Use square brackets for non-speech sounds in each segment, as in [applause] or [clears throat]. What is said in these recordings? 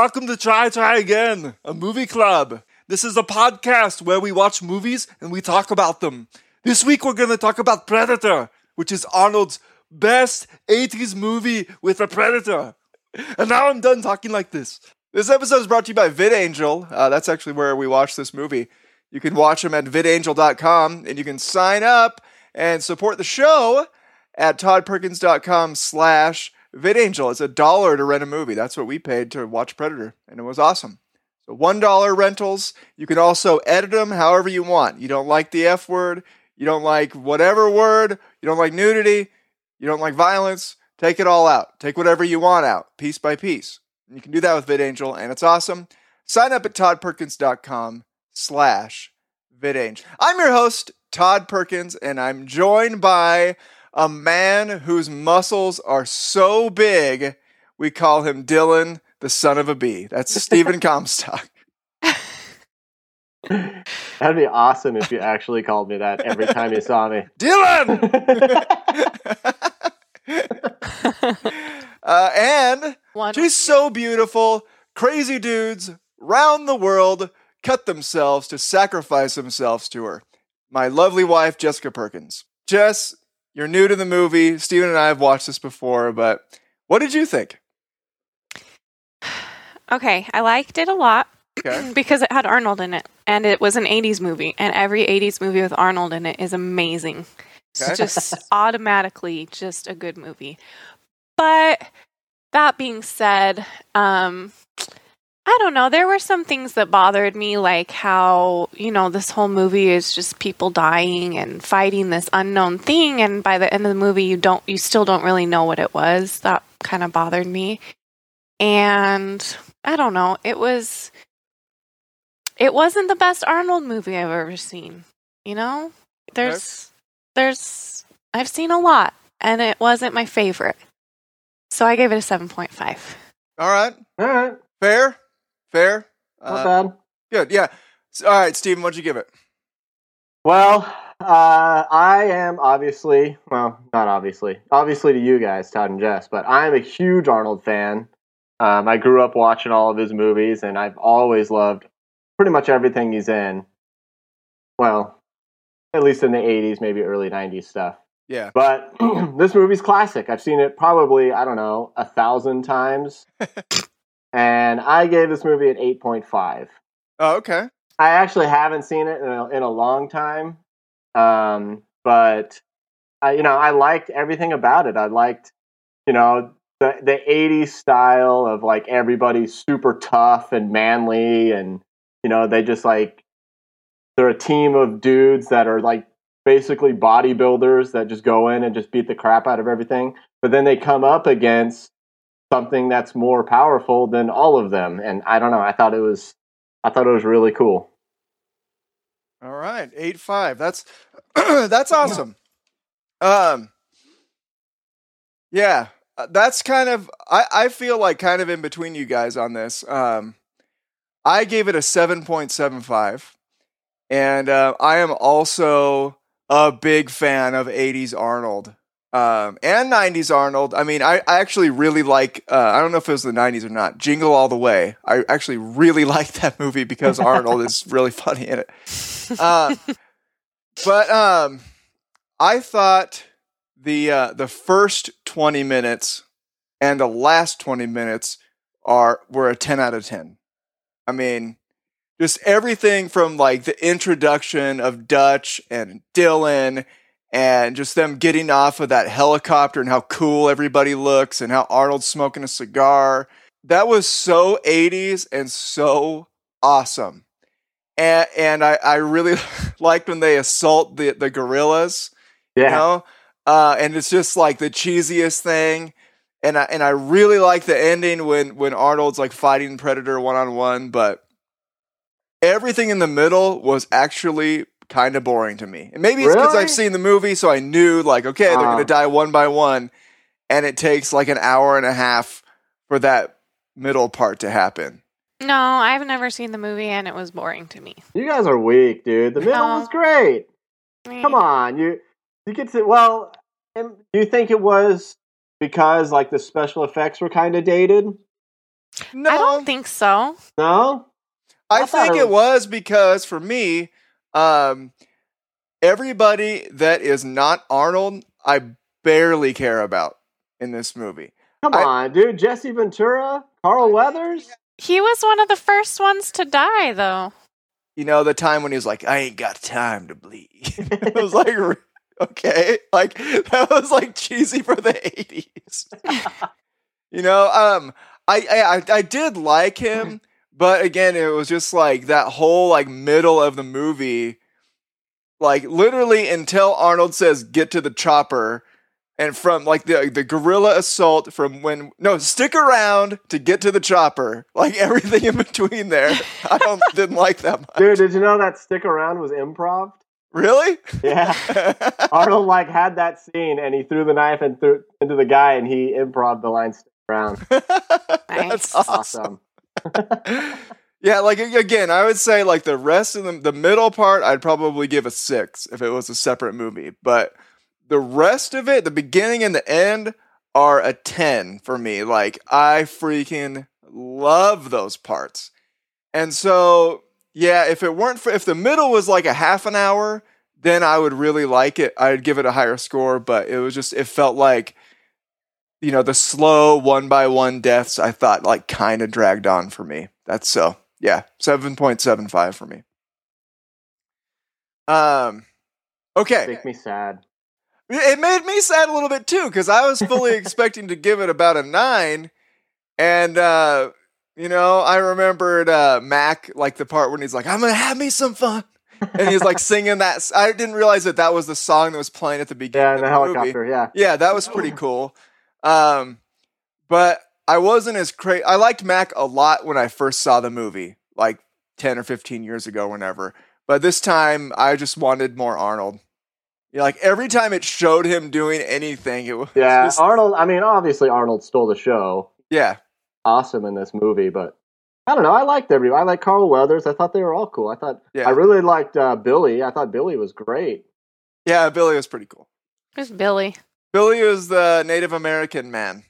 Welcome to Try Try Again, a movie club. This is a podcast where we watch movies and we talk about them. This week we're going to talk about Predator, which is Arnold's best 80s movie with a predator. And now I'm done talking like this. This episode is brought to you by VidAngel. Uh, that's actually where we watch this movie. You can watch them at vidangel.com and you can sign up and support the show at toddperkins.com slash vidangel. It's a dollar to rent a movie. That's what we paid to watch Predator, and it was awesome. So $1 rentals. You can also edit them however you want. You don't like the F word, you don't like whatever word, you don't like nudity, you don't like violence, take it all out. Take whatever you want out, piece by piece. And you can do that with VidAngel, and it's awesome. Sign up at toddperkins.com slash vidangel. I'm your host, Todd Perkins, and I'm joined by a man whose muscles are so big, we call him Dillon, the son of a bee. That's Stephen [laughs] Comstock. That'd be awesome if you actually called me that every time you saw me. Dillon! [laughs] uh, and One she's so beautiful. Crazy dudes round the world cut themselves to sacrifice themselves to her. My lovely wife, Jessica Perkins. Jess, you're new to the movie. Steven and I have watched this before, but what did you think? [sighs] Okay, I liked it a lot Okay. [clears throat] because it had Arnold in it, and it was an '80s movie, and every '80s movie with Arnold in it is amazing. Okay. It's just automatically just a good movie. But that being said, um, I don't know. There were some things that bothered me, like how you know this whole movie is just people dying and fighting this unknown thing, and by the end of the movie, you don't, you still don't really know what it was. That kind of bothered me, and I don't know. It was, it wasn't the best Arnold movie I've ever seen. You know, there's, there's, I've seen a lot, and it wasn't my favorite. So I gave it a seven point five. All right. All right, Fair. Fair. not Uh, bad. good. Yeah. So, all right, Steven, what'd you give it? Well, uh, I am obviously, well, not obviously, obviously to you guys, Todd and Jess, but I'm a huge Arnold fan. Um, I grew up watching all of his movies, and I've always loved pretty much everything he's in. Well, at least in the 80s, maybe early 90s stuff. Yeah. But [clears throat] this movie's classic. I've seen it probably, I don't know, a thousand times. [laughs] and I gave this movie an 8.5. Oh, okay. I actually haven't seen it in a, in a long time, um, but I, you know, I liked everything about it. I liked, you know, the the '80s style of like everybody's super tough and manly, and you know, they just like they're a team of dudes that are like basically bodybuilders that just go in and just beat the crap out of everything. But then they come up against something that's more powerful than all of them, and I don't know. I thought it was I thought it was really cool. All right, eight five. That's [clears throat] that's awesome. Um, yeah, uh, that's kind of. I I feel like kind of in between you guys on this. Um, I gave it a seven point seven five, and uh, I am also a big fan of '80s Arnold. Um, and 90s Arnold. I mean, I, I actually really like, uh, I don't know if it was the 90s or not, Jingle All the Way. I actually really [laughs] like that movie because Arnold is [laughs] really funny in it. Uh, but um, I thought the uh, the first twenty minutes and the last twenty minutes are were a ten out of ten. I mean, just everything from like the introduction of Dutch and Dillon and just them getting off of that helicopter and how cool everybody looks and how Arnold's smoking a cigar. That was so 80s and so awesome and and I, I really [laughs] liked when they assault the the guerrillas, Yeah. you know, uh, and it's just like the cheesiest thing, and I and I really like the ending when when Arnold's like fighting Predator one on one, but everything in the middle was actually kind of boring to me. And maybe it's because Really? I've seen the movie, so I knew like okay they're Uh. gonna die one by one, and it takes like an hour and a half for that middle part to happen. No, I've never seen the movie, and it was boring to me. You guys are weak, dude. The middle No. was great. Eh, Come on, you you get to well. Do you think it was because like the special effects were kind of dated? No, I don't think so. No, I, I think it it was because for me, um, everybody that is not Arnold, I barely care about in this movie. come I- on, dude. Jesse Ventura, Carl Weathers. He was one of the first ones to die, though. You know, the time when he was like, "I ain't got time to bleed." [laughs] it was like, okay, like that was like cheesy for the eighties. [laughs] you know, um, I, I I- I did like him, [laughs] but again, it was just like that whole like middle of the movie, like literally until Arnold says, "Get to the chopper." And from like the the guerrilla assault from when no stick around to get to the chopper [laughs] like everything in between there I don't [laughs] didn't like that much. Dude, did you know that stick around was improv? Really? Yeah. [laughs] Arnold like had that scene and he threw the knife and threw into the guy and he improv the line stick around. That's Nice. awesome. Awesome. [laughs] yeah, like again, I would say like the rest of the the middle part, I'd probably give a six if it was a separate movie. But the rest of it, the beginning and the end, are a ten for me. Like I freaking love those parts. And so, yeah, if it weren't for if the middle was like a half an hour, then I would really like it. I'd give it a higher score, but it was just it felt like you know, the slow one by one deaths I thought like kind of dragged on for me. That's so yeah, 7.75 for me. Um okay. Make me sad. It made me sad a little bit too because I was fully [laughs] expecting to give it about a nine, and uh, you know I remembered uh, Mac like the part when he's like, "I'm gonna have me some fun," and he's like singing that. I didn't realize that that was the song that was playing at the beginning. Yeah, the the movie. helicopter, yeah. Yeah, that was pretty cool. Um, but I wasn't as crazy. I liked Mac a lot when I first saw the movie, like ten or fifteen years ago, whenever. But this time, I just wanted more Arnold. Yeah, like every time it showed him doing anything, it was Yeah, just- Arnold, I mean, obviously Arnold stole the show. yeah, Awesome in this movie, but I don't know. I liked everybody. I like Carl Weathers. I thought they were all cool. I thought Yeah. I really liked uh, Billy. I thought Billy was great. yeah. Billy was pretty cool. Who's Billy? Billy was the Native American man.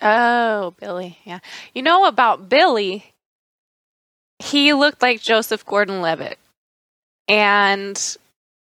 Oh, Billy. Yeah. You know about Billy? He looked like Joseph Gordon Levitt. And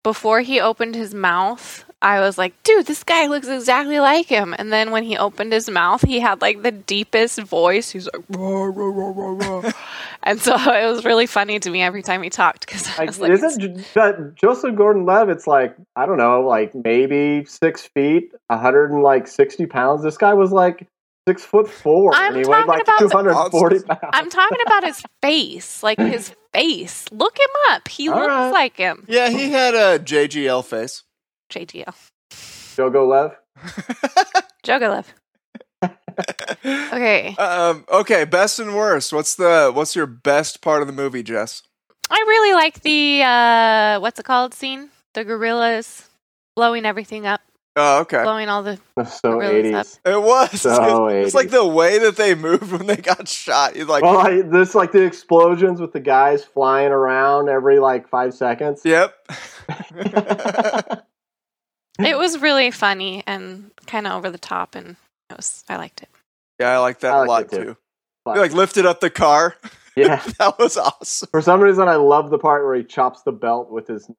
before he opened his mouth, I was like, dude, this guy looks exactly like him. And then when he opened his mouth, he had like the deepest voice. He's like, "Rah, rah, rah, rah, rah." [laughs] and so it was really funny to me every time he talked because I was like, isn't J- that Joseph Gordon-Levitt's like I don't know, like maybe six feet, a hundred and like sixty pounds. This guy was like six foot four, I'm and he weighed talking like about two the- hundred and forty pounds. I'm talking about his [laughs] face, like his face. Look him up. He All looks right. like him. Yeah, he had a JGL face. JGL. Jogo Lev. [laughs] Jogalev. [laughs] Okay. um, okay, best and worst. What's the what's your best part of the movie, Jess? I really like the uh what's it called scene? The guerrillas blowing everything up, Oh, okay. blowing all the So Guerrillas up. eighties. It was. So [laughs] it's like the way that they moved when they got shot. You're like, Well, I, this like the explosions with the guys flying around every like five seconds. yep. It was really funny and kind of over the top and it was I liked it. yeah, I like that I a liked lot too. too. But- They like lifted up the car. [laughs] yeah. that was awesome. For some reason, I love the part where he chops the belt with his.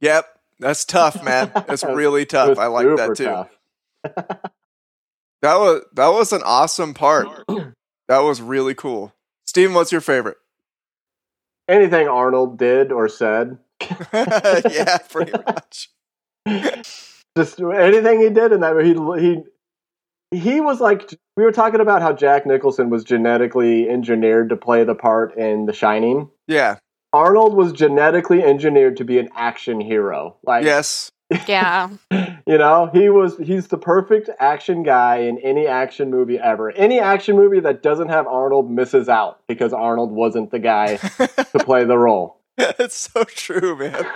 Yep. That's tough, man. [laughs] That's really tough. I like that too. That was that was an awesome part. [clears throat] that was really cool. Steven, what's your favorite? Anything Arnold did or said, [laughs] yeah, pretty much. Just anything he did in that he he he was like we were talking about how Jack Nicholson was genetically engineered to play the part in The Shining. Yeah. Arnold was genetically engineered to be an action hero. Like Yes. [laughs] Yeah. you know, he was he's the perfect action guy in any action movie ever. Any action movie that doesn't have Arnold misses out because Arnold wasn't the guy [laughs] to play the role. [laughs] It's so true, man.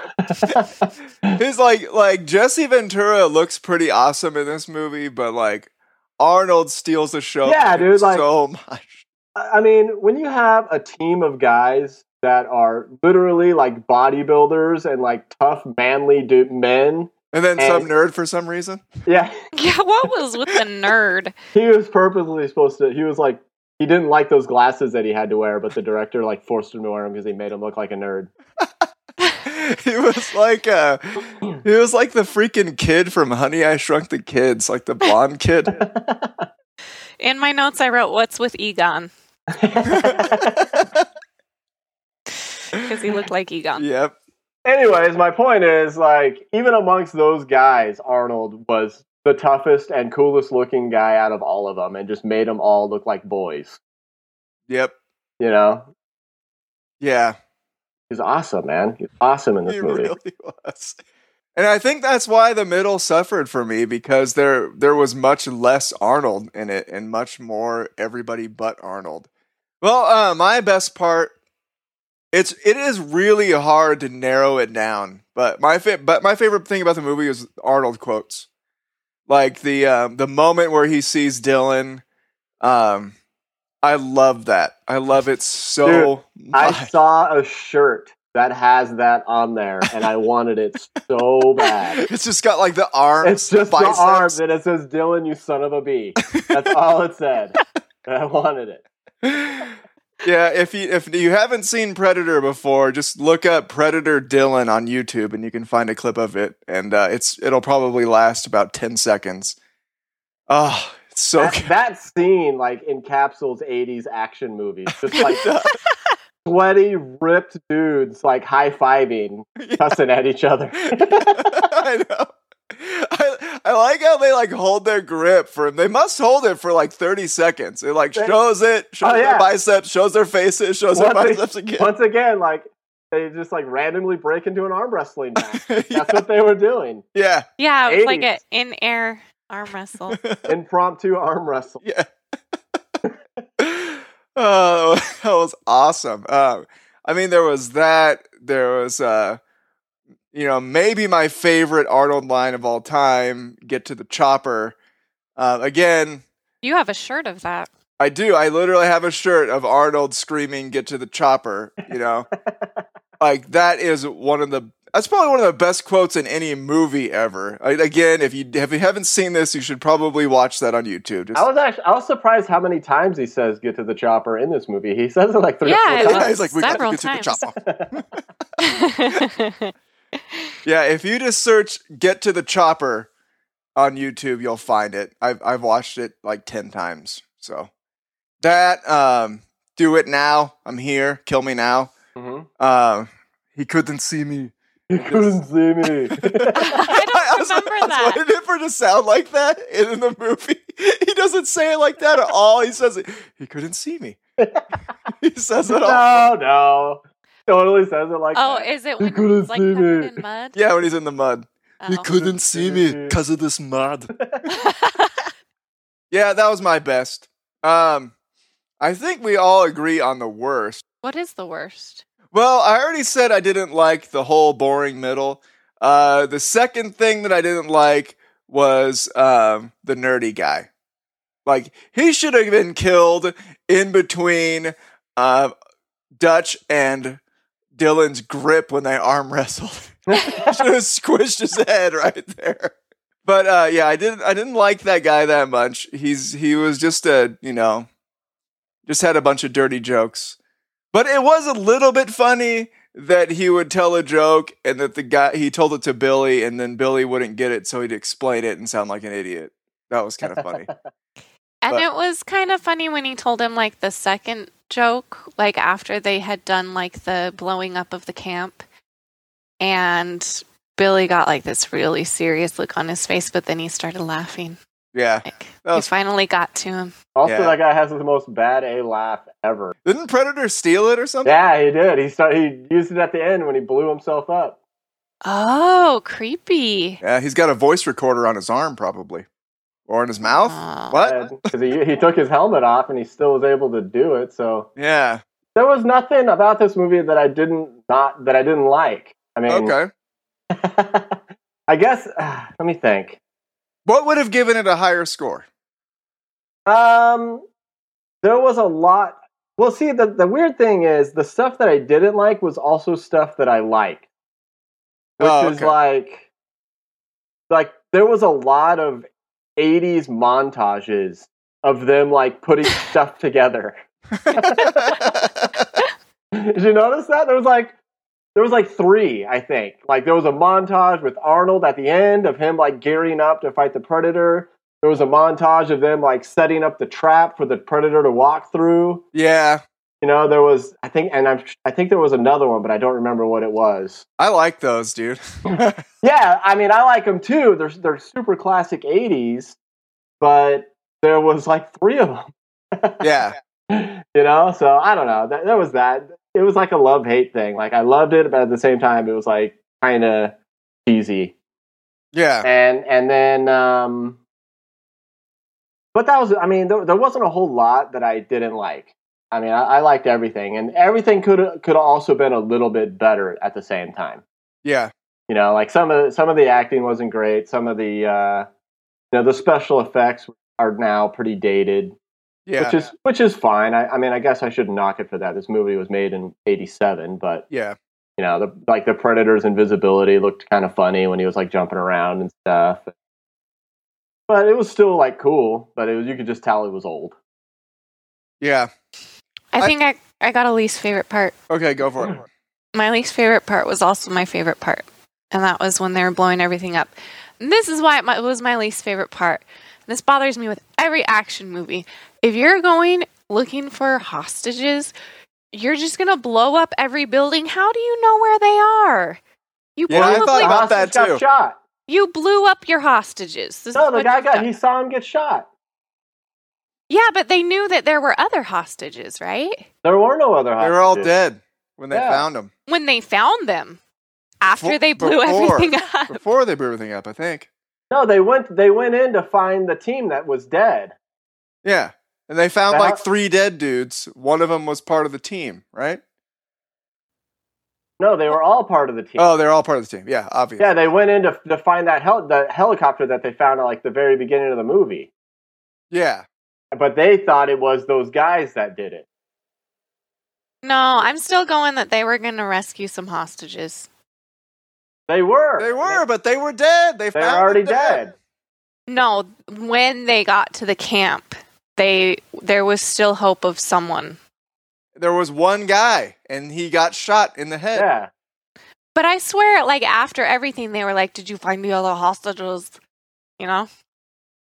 He's like like Jesse Ventura looks pretty awesome in this movie, but like Arnold steals the show. Yeah, [laughs] dude, like- so much. I mean, when you have a team of guys that are literally like bodybuilders and like tough, manly du- men, And then some nerd for some reason. yeah, Yeah, what was with the nerd? [laughs] he was purposely supposed to. He was like he didn't like those glasses that he had to wear, but the director like forced him to wear them because he made him look like a nerd. [laughs] he was like uh he was like the freaking kid from Honey I Shrunk the Kids, like the blonde kid. [laughs] In my notes, I wrote, "What's with Egon?" [laughs] Because he looked like Egon. yep. Anyways, my point is like even amongst those guys, Arnold was the toughest and coolest looking guy out of all of them, and just made them all look like boys. Yep. You know, Yeah. he's awesome, man. He's awesome in this He movie. really was. And I think that's why the middle suffered for me because there there was much less Arnold in it and much more everybody but Arnold. Well, uh, my best part it's it is really hard to narrow it down, but my fa- but my favorite thing about the movie is Arnold quotes. Like the um, the moment where he sees Dillon um I love that. I love it so I much. saw a shirt that has that on there, and I wanted it so bad. [laughs] It's just got like the arms, It's just biceps. the arm that it says "Dillon, you son of a bee." [laughs] That's all it said. And [laughs] I wanted it. Yeah, if you if you haven't seen Predator before, just look up Predator Dillon on YouTube, and you can find a clip of it, and uh, it's it'll probably last about ten seconds. Oh, it's so that, good. that scene like encapsulates '80s action movies. [laughs] Just like sweaty, ripped dudes like high fiving, [laughs] cussing at each other. [laughs] I know. I, I like how they like hold their grip for They must hold it for like thirty seconds. It like They- shows it, shows Oh, their biceps, shows their faces, shows their Once, biceps again. once again, like they just like randomly break into an arm wrestling [laughs] match. yeah. That's what they were doing. yeah, Yeah, it was like an in-air arm wrestle. [laughs] Impromptu arm wrestle. Yeah. [laughs] oh, that was awesome. Um, I mean, there was that. There was, uh, you know, maybe my favorite Arnold line of all time. Get to the chopper. Uh, again, You have a shirt of that. I do. I literally have a shirt of Arnold screaming, "Get to the chopper!" You know, [laughs] like that is one of the. That's probably one of the best quotes in any movie ever. Like, again, if you if you haven't seen this, you should probably watch that on YouTube. Just, I was actually I was surprised how many times he says "get to the chopper" in this movie. He says it like three Yeah, or four was times. [laughs] he's like, "We got to several get to the times. chopper." [laughs] Yeah, if you just search "Get to the Chopper" on YouTube, you'll find it. I've I've watched it like ten times. So that um, do it now. I'm here. Kill me now. Mhm. Um, he couldn't see me. He couldn't see me. [laughs] [laughs] I don't was- remember I was that. waiting for it to sound like that in the movie. [laughs] He doesn't say it like that at all. He says it. He couldn't see me. he says it all. no, no, [laughs] totally says it like Oh, that. is it He when couldn't it's like see covered me. in mud? Yeah, when he's in the mud. He Oh. couldn't see me because of this mud. [laughs] Yeah, that was my best. Um, I think we all agree on the worst. what is the worst? Well, I already said I didn't like the whole boring middle. Uh, the second thing that I didn't like was um, the nerdy guy. Like he should have been killed in between uh, Dutch and Dillon's grip when they arm wrestled. [laughs] should have squished his head right there. But uh, yeah, I didn't. I didn't like that guy that much. He's he was just a you know, just had a bunch of dirty jokes. But it was a little bit funny that he would tell a joke and that the guy he told it to Billy and then Billy wouldn't get it, so he'd explain it and sound like an idiot. That was kind of funny. [laughs] And But- it was kind of funny when he told him like the second joke, like after they had done like the blowing up of the camp. And Billy got like this really serious look on his face, but then he started laughing. yeah. Like That he finally got to him. Also, Yeah. that guy has the most bad A laugh ever. Didn't Predator steal it or something? Yeah, he did. He started. He used it at the end when he blew himself up. Oh, creepy. Yeah, he's got a voice recorder on his arm, probably, or in his mouth. Oh. What? Because he he took his helmet off and he still was able to do it. So Yeah. there was nothing about this movie that I didn't not that I didn't like. I mean, Okay. [laughs] I guess. Uh, let me think. What would have given it a higher score? Um, there was a lot. Well, see, the the weird thing is the stuff that I didn't like was also stuff that I liked, which Oh, is like, like there was a lot of '80s montages of them like putting [laughs] stuff together. [laughs] Did you notice that? There was like there was like three, I think. Like there was a montage with Arnold at the end of him like gearing up to fight the Predator. There was a montage of them like setting up the trap for the Predator to walk through. yeah, You know, there was I think and I'm, I think there was another one, but I don't remember what it was. I like those, dude. [laughs] Yeah, I mean, I like them too. They're they're super classic '80s, but there was like three of them. [laughs] yeah, you know, so I don't know. That, there was that. It was like a love hate thing. Like I loved it, but at the same time, it was like kind of cheesy. yeah, And and then, um, but that was. I mean, there, there wasn't a whole lot that I didn't like. I mean, I, I liked everything, and everything could could also been a little bit better at the same time. yeah, You know, like some of some of the acting wasn't great. Some of the uh, you know the special effects are now pretty dated, yeah, which is which is fine. I, I mean, I guess I shouldn't knock it for that. This movie was made in '87, but yeah, you know, the like the Predator's invisibility looked kind of funny when he was like jumping around and stuff. But it was still like cool. But it was you could just tell it was old. yeah. I I- think I, I got a least favorite part. Okay, go for it. My least favorite part was also my favorite part, and that was when they were blowing everything up. And this is why it was my least favorite part. This bothers me with every action movie. If you're going looking for hostages, you're just gonna blow up every building. How do you know where they are? You Yeah, I probably thought about that Hostage got too. Shot. you blew up your hostages. This No, the guy got. done. He saw him get shot. Yeah, but they knew that there were other hostages, right? There were no other. Hostages. They were all dead when they Yeah. found them. When they found them, after Before- they blew before. everything up. Before they blew everything up, I think. No, they went. They went in to find the team that was dead. Yeah, and they found That- like three dead dudes. One of them was part of the team, right? No, they were all part of the team. Oh, they're all part of the team. Yeah, obvious. Yeah, they went in to, to find that hel- the helicopter that they found at like the very beginning of the movie. yeah. But they thought it was those guys that did it. No, I'm still going that they were going to rescue some hostages. They were. They were, but they were dead. They They found were already them dead. No, when they got to the camp, they there was still hope of someone. There was one guy, and he got shot in the head. Yeah. But I swear, like after everything, they were like, "Did you find the other hostages?" You know.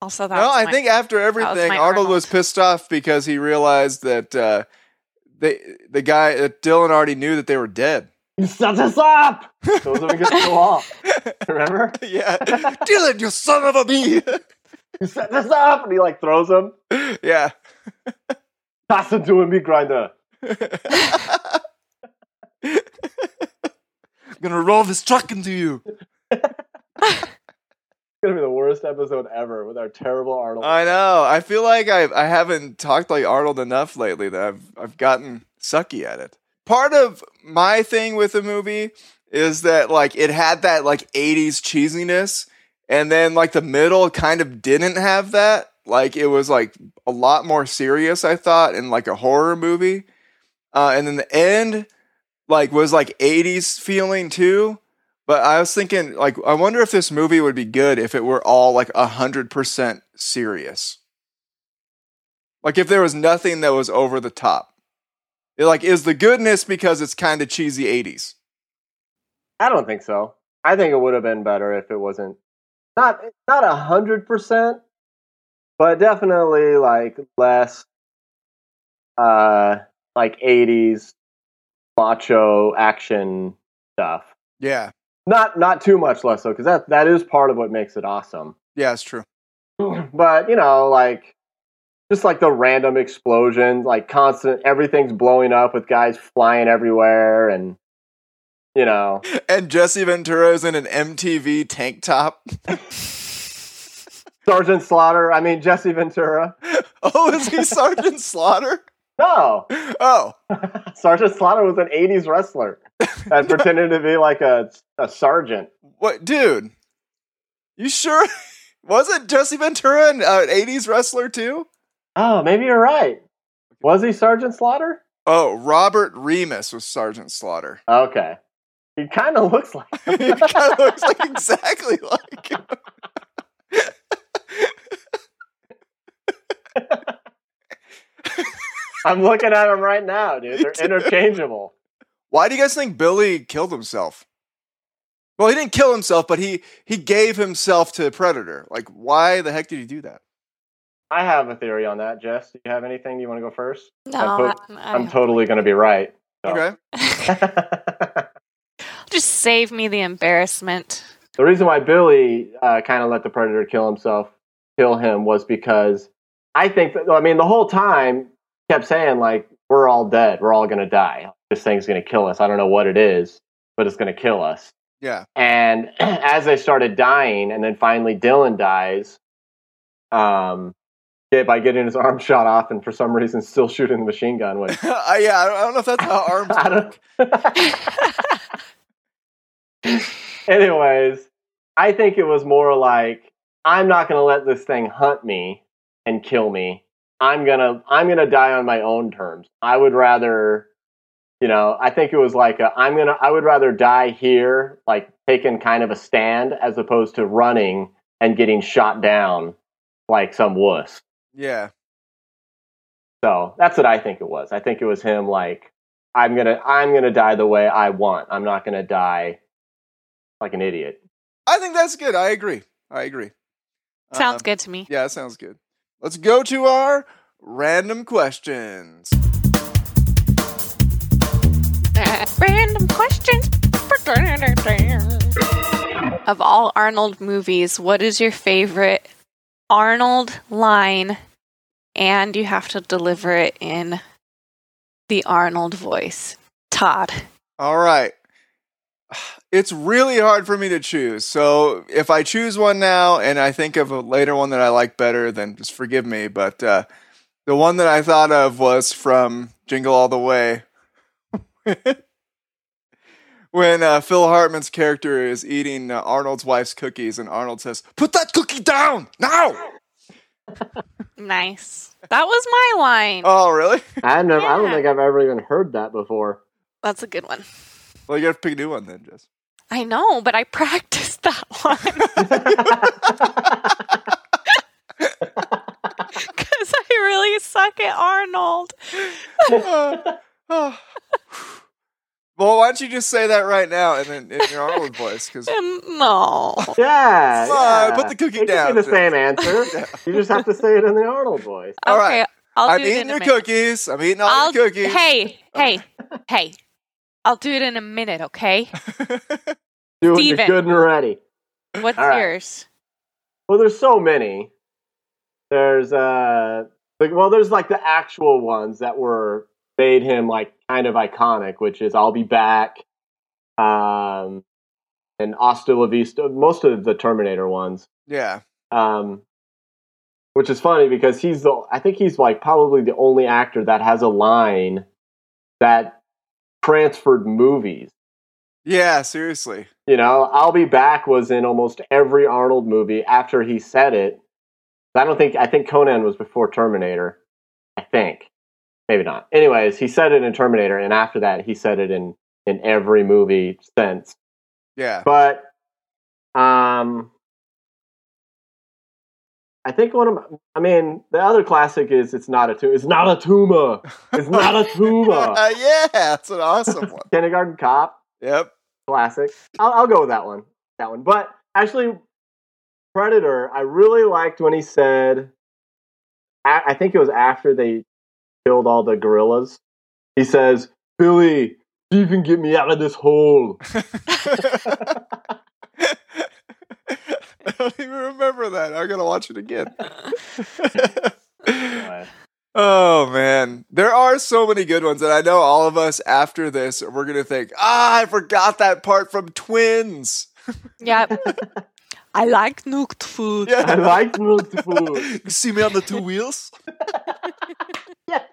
Also, that no, was I my- think after everything, my Arnold, Arnold. was pissed off because he realized that uh, they, the guy, that Dillon already knew that they were dead. You set this up! [laughs] Those women get so off. Remember? yeah, [laughs] Dillon, you son of a bee. You set this up! And he like throws him. yeah. Toss him to a meat grinder. I'm [laughs] gonna roll this truck into you. Gonna be the worst episode ever with our terrible Arnold. I know. I feel like I I haven't talked like Arnold enough lately that I've I've gotten sucky at it. Part of my thing with the movie is that like it had that like 80s cheesiness and then like the middle kind of didn't have that. Like it was like a lot more serious I thought in like a horror movie. Uh and then the end like was like 80s feeling too. But I was thinking, like, I wonder if this movie would be good if it were all like a hundred percent serious. Like, if there was nothing that was over the top. It, like, is the goodness because it's kind of cheesy '80s? I don't think so. I think it would have been better if it wasn't not not a hundred percent, but definitely like less uh like eighties macho action stuff. Yeah, Not not too much less though, because that that is part of what makes it awesome. yeah, it's true. [clears throat] but you know, like just like the random explosions, like constant everything's blowing up with guys flying everywhere and you know [laughs] And Jesse Ventura's in an MTV tank top. [laughs] Sergeant Slaughter, I mean Jesse Ventura. [laughs] oh, is he Sergeant Slaughter? No. Oh, Sergeant Slaughter was an 80s wrestler that [laughs] pretended to be like a, a sergeant. what, dude? You sure? [laughs] Wasn't Jesse Ventura an uh, '80s wrestler too? Oh, maybe you're right. Was he Sergeant Slaughter? Oh, Robert Remus was Sergeant Slaughter. Okay. He kind of looks like [laughs] he kind of looks like exactly like him. I'm looking at them right now, dude. They're interchangeable. Why do you guys think Billy killed himself? Well, he didn't kill himself, but he he gave himself to the Predator. Like, why the heck did he do that? I have a theory on that, Jess. Do you have anything? Do you want to go first? No, I'm, to- I- I'm totally going to be right. So. Okay. [laughs] just save me the embarrassment. the reason why Billy uh, kind of let the predator kill himself, kill him, was because I think that I mean the whole time kept saying like we're all dead, we're all gonna die. This thing's gonna kill us. I don't know what it is, but it's gonna kill us. Yeah. And [clears throat] as they started dying, and then finally Dillon dies, um, yeah, by getting his arm [laughs] shot off, and for some reason still shooting the machine gun. Which I, [laughs] yeah, I don't, I don't know if that's how [laughs] arms don't. Anyways, I think it was more like I'm not going to let this thing hunt me and kill me. I'm going to I'm going to die on my own terms. I would rather you know, I think it was like i am going to I would rather die here like taking kind of a stand as opposed to running and getting shot down like some wuss. Yeah. So, that's what I think it was. I think it was him like I'm going to I'm going to die the way I want. I'm not going to die like an idiot. I think that's good. I agree. I agree. Sounds Um, good to me. Yeah, that sounds good. Let's go to our random questions. Random questions. Of all Arnold movies, what is your favorite Arnold line? And you have to deliver it in the Arnold voice. Todd. All right. It's really hard for me to choose. So if I choose one now and I think of a later one that I like better, then just forgive me. But uh, the one that I thought of was from Jingle All the Way. [laughs] when uh, Phil Hartman's character is eating uh, Arnold's wife's cookies, and Arnold says, Put that cookie down now! [laughs] Nice. That was my line. Oh, really? [laughs] I never I don't think I've ever even heard that before. That's a good one. Well, you got to pick a new one then, Jess. I know, but I practiced that one because I really suck at Arnold. Uh, oh. [sighs] Well, why don't you just say that right now and then in your Arnold voice? Because [laughs] no. yeah, yeah. put the cookie it down, Could be the same answer. [laughs] Yeah. You just have to say it in the Arnold voice. All okay, right. I'll I'm do it eating in your cookies. I'm eating all I'll, your cookies. Hey, [laughs] hey, hey. I'll do it in a minute, okay? Do it. Good and ready. What's All right. yours? Well, there's so many. There's uh, like, well, there's like the actual ones that were made him like kind of iconic, which is "I'll be back," um, and "Hasta la vista." Most of the Terminator ones. yeah. um, which is funny because he's the I think he's like probably the only actor that has a line that transferred movies. Yeah, seriously. You know, I'll be back was in almost every Arnold movie after he said it. I don't think I think Conan was before Terminator. I think. Maybe not. Anyways, he said it in Terminator and after that he said it in in every movie since. Yeah. But um I think one of my, I mean the other classic is it's not a tumor. It's not a tumor. It's not a tumor. [laughs] Uh, yeah, that's an awesome one. [laughs] Kindergarten Cop, Yep. classic. I'll, I'll go with that one. That one. But actually, Predator. I really liked when he said. I, I think it was after they killed all the guerrillas. He says, "Billy, you can get me out of this hole." [laughs] I don't even remember that. I gotta watch it again. [laughs] Oh man, there are so many good ones, and I know all of us after this we're gonna think, ah, I forgot that part from Twins. [laughs] Yep. I like nuked food. Yeah. I like milk food. you see me on the two wheels. Yeah.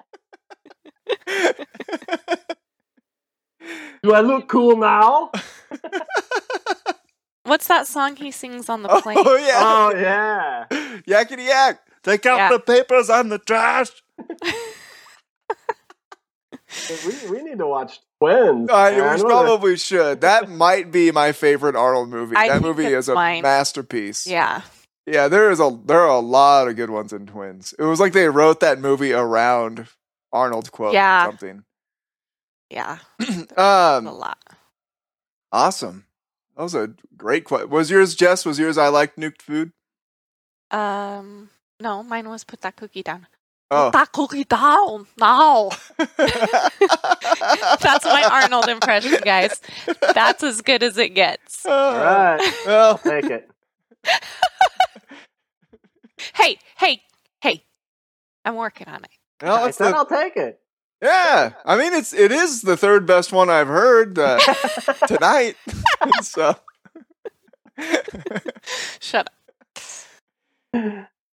[laughs] Do I look cool now? [laughs] What's that song he sings on the oh, plane? Oh yeah, Oh [laughs] yeah. yakety yak. Take out Yeah. the papers and the trash. We, we need to watch Twins. I man. we What a- probably should. That might be my favorite Arnold movie. I that movie is a mine. masterpiece. Yeah. Yeah, there is a there are a lot of good ones in Twins. It was like they wrote that movie around Arnold quote. Yeah. Or something. Yeah, [clears throat] um, a lot. awesome. That was a great question. Was yours, Jess? Was yours? I like nuked food. Um, no, mine was put that cookie down. Oh. Put that cookie down now. [laughs] That's my Arnold impression, guys. That's as good as it gets. All right, Well, take it. [laughs] Hey, hey, hey! I'm working on it. well, I it's said the, I'll take it. Yeah. I mean, it's it is the third best one I've heard uh, [laughs] tonight. [laughs] so Shut up.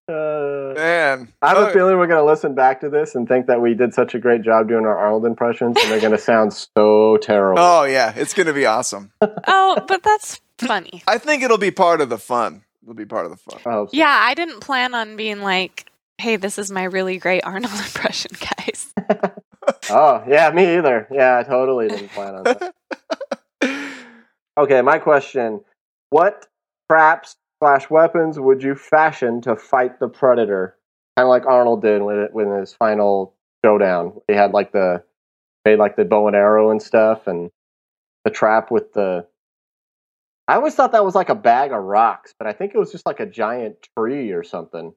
Uh, man, I have Oh, a feeling we're going to listen back to this and think that we did such a great job doing our Arnold impressions, and they're going to sound so terrible. Oh yeah, it's gonna be awesome. [laughs] Oh, but that's funny. I think it'll be part of the fun. It'll be part of the fun. I so. Yeah, I didn't plan on being like, hey, this is my really great Arnold impression, guys. Oh, yeah, me either. Yeah, I totally didn't plan on that. [laughs] Okay, my question: What traps slash weapons would you fashion to fight the predator? Kind of like Arnold did with it with his final showdown. He had like the made like the bow and arrow and stuff, and the trap with the. I always thought that was like a bag of rocks, but I think it was just like a giant tree or something.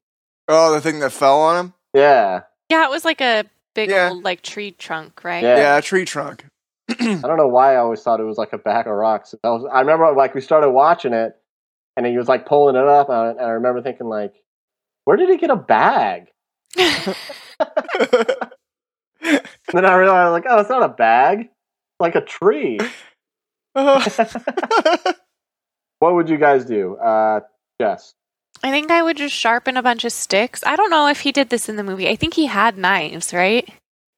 oh, the thing that fell on him. Yeah, Yeah, it was like a big Yeah. old like tree trunk, right? Yeah. Yeah, a tree trunk. [clears throat] I don't know why I always thought it was like a bag of rocks. I, was, I remember like we started watching it, and he was like pulling it up, and I, remember thinking like, where did he get a bag? And [laughs] [laughs] then I realized like, oh, it's not a bag, it's like a tree. [laughs] What would you guys do? Uh, Jess. I think I would just sharpen a bunch of sticks. I don't know if he did this in the movie. I think he had knives, right?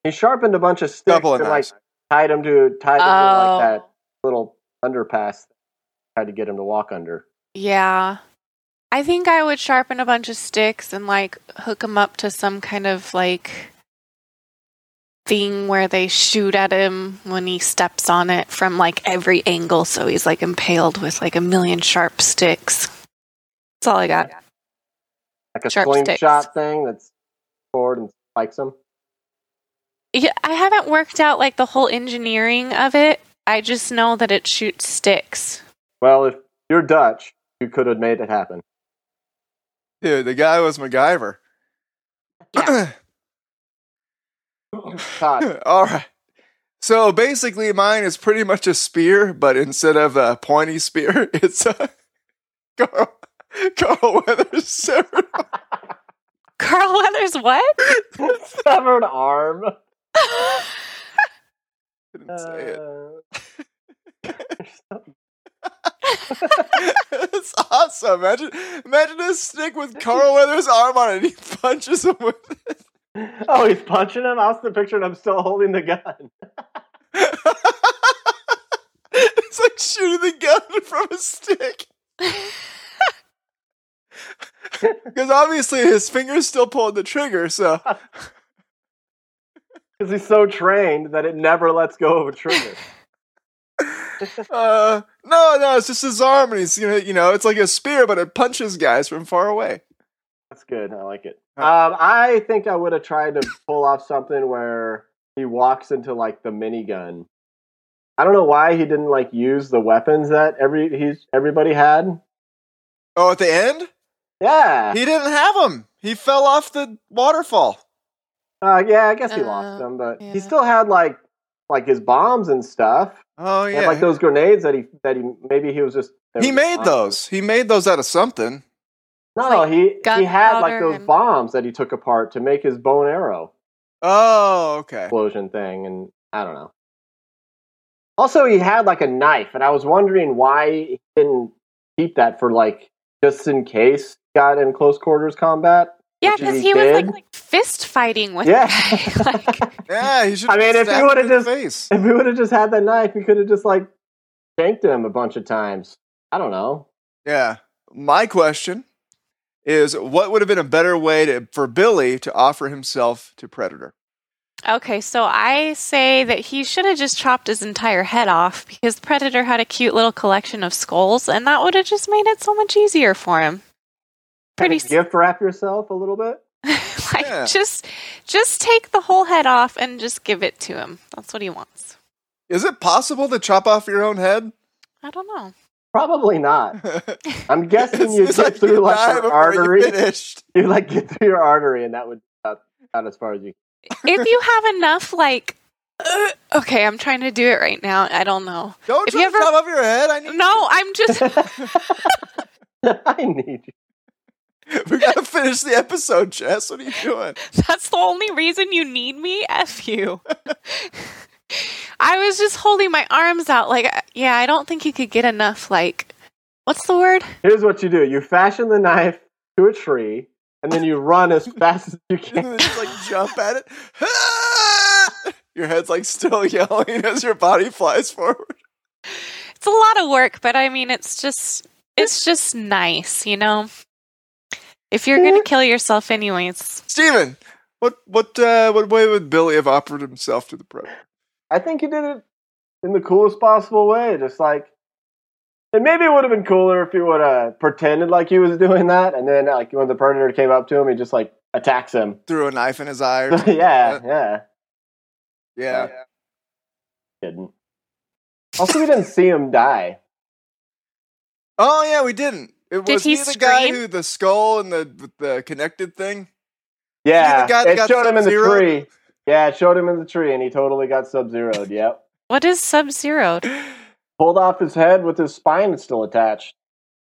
He sharpened a bunch of sticks Couple of and like tied him to tied him to Oh. like that little underpass. Tried to get him to walk under. Yeah. I think I would sharpen a bunch of sticks and like hook them up to some kind of like thing where they shoot at him when he steps on it from like every angle so he's like impaled with like a million sharp sticks. That's all I got. Like a Sharp slingshot sticks. thing that's forward and spikes them. Yeah, I haven't worked out like the whole engineering of it. I just know that it shoots sticks. Well, if you're Dutch, you could have made it happen. Dude, the guy was MacGyver. Yeah. [clears throat] [laughs] All right. So basically, mine is pretty much a spear, but instead of a pointy spear, [laughs] it's a [laughs] Carl, [laughs] Carl Weathers severed. [laughs] Carl Weathers, what? [laughs] Severed arm. Didn't say it. Uh, It's awesome. Imagine, imagine a stick with Carl Weathers' arm on it. and He punches him with it. oh, he's punching him. I was the picture, and I'm still holding the gun. it's like shooting the gun from a stick. [laughs] Because obviously his finger's still pulling the trigger, so [laughs] Because he's so trained that it never lets go of a trigger. [laughs] uh, no, no, it's just his arm, and he's you know, you know, it's like a spear, but it punches guys from far away. That's good. I like it. Um, I think I would have tried to pull off something where he walks into like the minigun. I don't know why he didn't like use the weapons that every he's everybody had. Oh, at the end, Yeah, he didn't have them. He fell off the waterfall. uh, yeah. I guess he Uh, lost them, but yeah. he still had like like his bombs and stuff. Oh yeah, had, like those grenades that he that he maybe he was just he were made just- those. He made those out of something. No, Like he he had like those and- bombs that he took apart to make his bow and arrow Oh, okay. explosion thing, and I don't know. Also, he had like a knife, and I was wondering why he didn't keep that for like just in case he got in close quarters combat. Yeah, because he he was like, like fist fighting with Yeah. the guy. [laughs] like, [laughs] Yeah, he should. I mean, if he would've just- face. If he would have just had that knife, he could have just like shanked him a bunch of times. I don't know. Yeah. My question is what would have been a better way to, for Billy to offer himself to Predator? okay, so I say that he should have just chopped his entire head off because Predator had a cute little collection of skulls, and that would have just made it so much easier for him. Pretty. Kinda gift wrap yourself a little bit. [laughs] like Yeah. just just take the whole head off and just give it to him. That's what he wants. Is it possible to chop off your own head? I don't know. Probably not. [laughs] I'm guessing It's- you it's get through you like die your before you artery. finished. [laughs] You like get through your artery, and that would about, about as far as you. if you have enough like uh, okay, I'm trying to do it right now. I don't know. Don't If try you to ever- chop off your head. I need. No, I'm just I need you. [laughs] We gotta finish the episode, Jess. What are you doing? [laughs] That's the only reason you need me? F you. I was just holding my arms out. Like, uh, yeah, I don't think you could get enough, like, what's the word? Here's what you do: you fashion the knife to a tree, and then you run as [laughs] fast as you And can. then just like jump at it. Your head's like still yelling as your body flies forward. It's a lot of work, but I mean, it's just, it's just nice, you know? If you're going to kill yourself anyways, Steven, what what uh, what way would Billy have offered himself to the predator? I think he did it in the coolest possible way. Just like, and maybe it would have been cooler if he would have pretended like he was doing that, and then like when the predator came up to him, he just like attacks him. Threw a knife in his eye. Or [laughs] yeah, yeah. yeah. Didn't. Also, we didn't see him die. Oh yeah, we didn't. It, Did was he he, the guy who the skull and the the connected thing? Yeah, the guy that it got showed him in the tree. Yeah, it showed him in the tree, and he totally got sub zeroed. Yep. what is Sub Zero? [sighs] Pulled off his head with his spine still attached.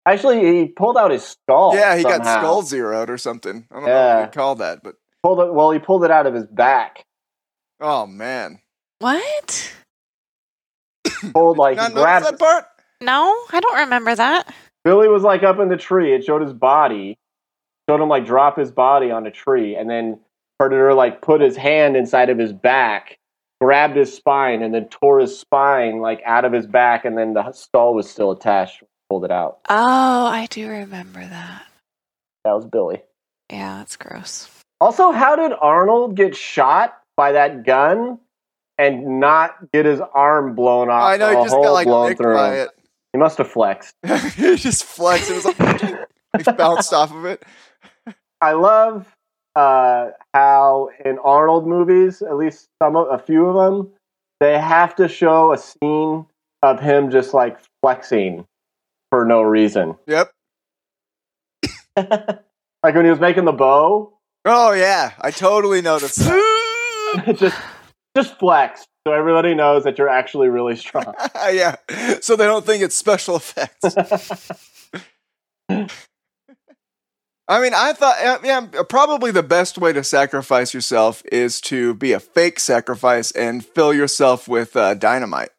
Actually, he pulled out his skull. yeah, he got skull zeroed or something. I don't know Yeah. what you call that, but Pulled it. Well, he pulled it out of his back. oh man, What? Pulled like not grabbed. that part. No, I don't remember that. Billy was like up in the tree. It showed his body. Showed him like drop his body on a tree, and then Predator like put his hand inside of his back, grabbed his spine, and then tore his spine like out of his back, and then the skull was still attached. Pulled it out. Oh, I do remember that. That was Billy. Yeah, that's gross. Also, how did Arnold get shot by that gun and not get his arm blown off? I know a he just hole got like blown nicked through by him? He must have flexed. [laughs] he just flexed. It was like [laughs] he bounced off of it. I love uh, how in Arnold movies, at least some of, a few of them, they have to show a scene of him just like flexing for no reason. Yep. [laughs] like when he was making the bow, Oh yeah, I totally noticed that. just just flex so everybody knows that you're actually really [laughs] strong. yeah, so they don't think it's special effects. [laughs] I mean, I thought, uh, yeah, probably the best way to sacrifice yourself is to be a fake sacrifice and fill yourself with uh, dynamite.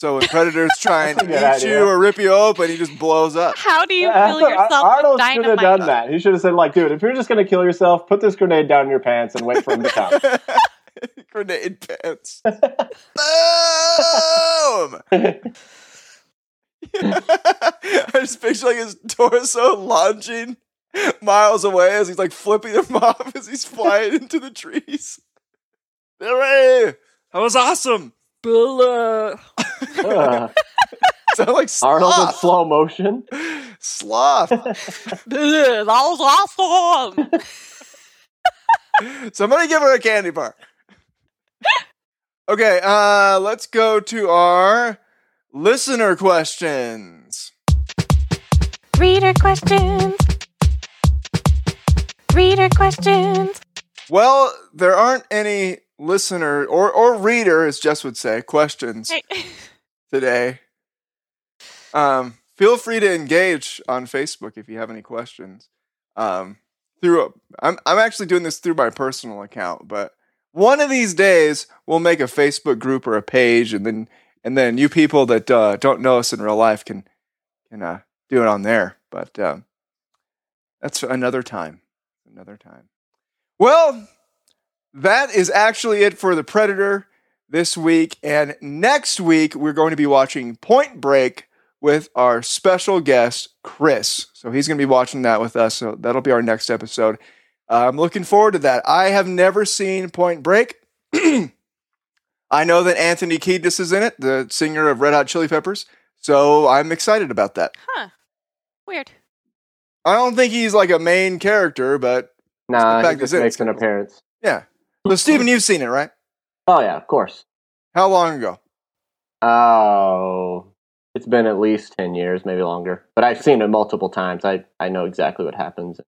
So when predators [laughs] try and That's eat idea. you or rip you open, he just blows up. How do you Yeah, fill yourself Arnold with should have done that. He should have said, like, dude, if you're just going to kill yourself, put this grenade down in your pants and wait for him to come. [laughs] Grenade pants. [laughs] Boom! [laughs] I just picture like his torso lunging miles away as he's like flipping him off as he's flying into the trees. Billy, that was awesome. Billy, Uh, sound like Arnold in slow motion. sloth. that was awesome. Somebody give her a candy bar. Okay, uh, let's go to our listener questions. Reader questions. Reader questions. Well, there aren't any listener or or reader, as Jess would say, questions Hey. [laughs] today. Um, feel free to engage on Facebook if you have any questions. Um, through I'm I'm actually doing this through my personal account, but one of these days we'll make a Facebook group or a page, and then and then you people that uh, don't know us in real life can can uh, do it on there. But um, that's another time. Another time. Well, that is actually it for the Predator this week. And next week, we're going to be watching Point Break with our special guest, Chris. So he's going to be watching that with us. So that'll be our next episode. Uh, I'm looking forward to that. I have never seen Point Break. [clears throat] I know that Anthony Kiedis is in it, the singer of Red Hot Chili Peppers. So I'm excited about that. Huh. Weird. I don't think he's like a main character, but Nah, The he fact just is it, makes an appearance. Yeah. So, Steven, you've seen it, right? Oh yeah, of course. How long ago? Oh, it's been at least ten years, maybe longer. But I've seen it multiple times. I I know exactly what happens.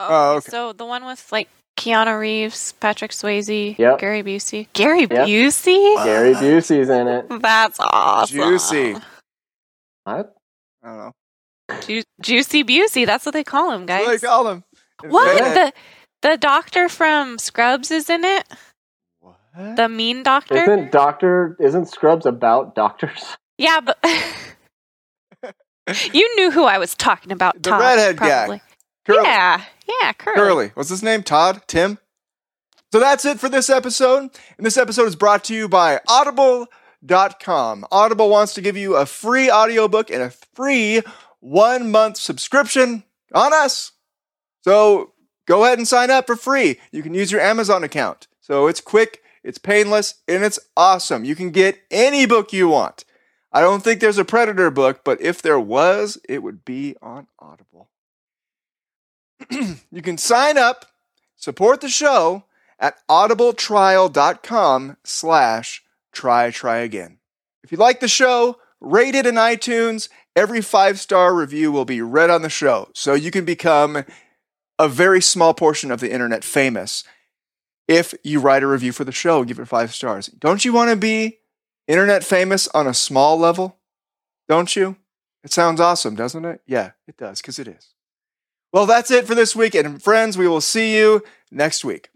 Oh, oh, okay. So the one with like Keanu Reeves, Patrick Swayze, Yep. Gary Busey. Gary Yep. Busey? Gary Busey's in it. [laughs] That's awesome. Juicy. What? I don't know. Ju- Juicy Busey. That's what they call him, That's what guys. they call him. What? Yeah. The the doctor from Scrubs is in it? What? The mean doctor? Isn't Doctor? Isn't Scrubs about doctors? [laughs] yeah, but [laughs] you knew who I was talking about. The Todd, redhead guy. probably. Curly. Yeah, yeah, Curly. Curly. What's his name? Todd? Tim? So that's it for this episode. And this episode is brought to you by Audible.com. Audible wants to give you a free audiobook and a free one month subscription on us. So go ahead and sign up for free. You can use your Amazon account. So it's quick, it's painless, and it's awesome. You can get any book you want. I don't think there's a Predator book, but if there was, it would be on Audible. [clears throat] you can sign up, support the show at audibletrial.com slash try try again. If you like the show, rate it in iTunes. Every five star review will be read on the show, so you can become a very small portion of the internet famous if you write a review for the show give it five stars. Don't you want to be internet famous on a small level? Don't you? It sounds awesome, doesn't it? Yeah, it does, because it is. Well, that's it for this week. And friends, we will see you next week.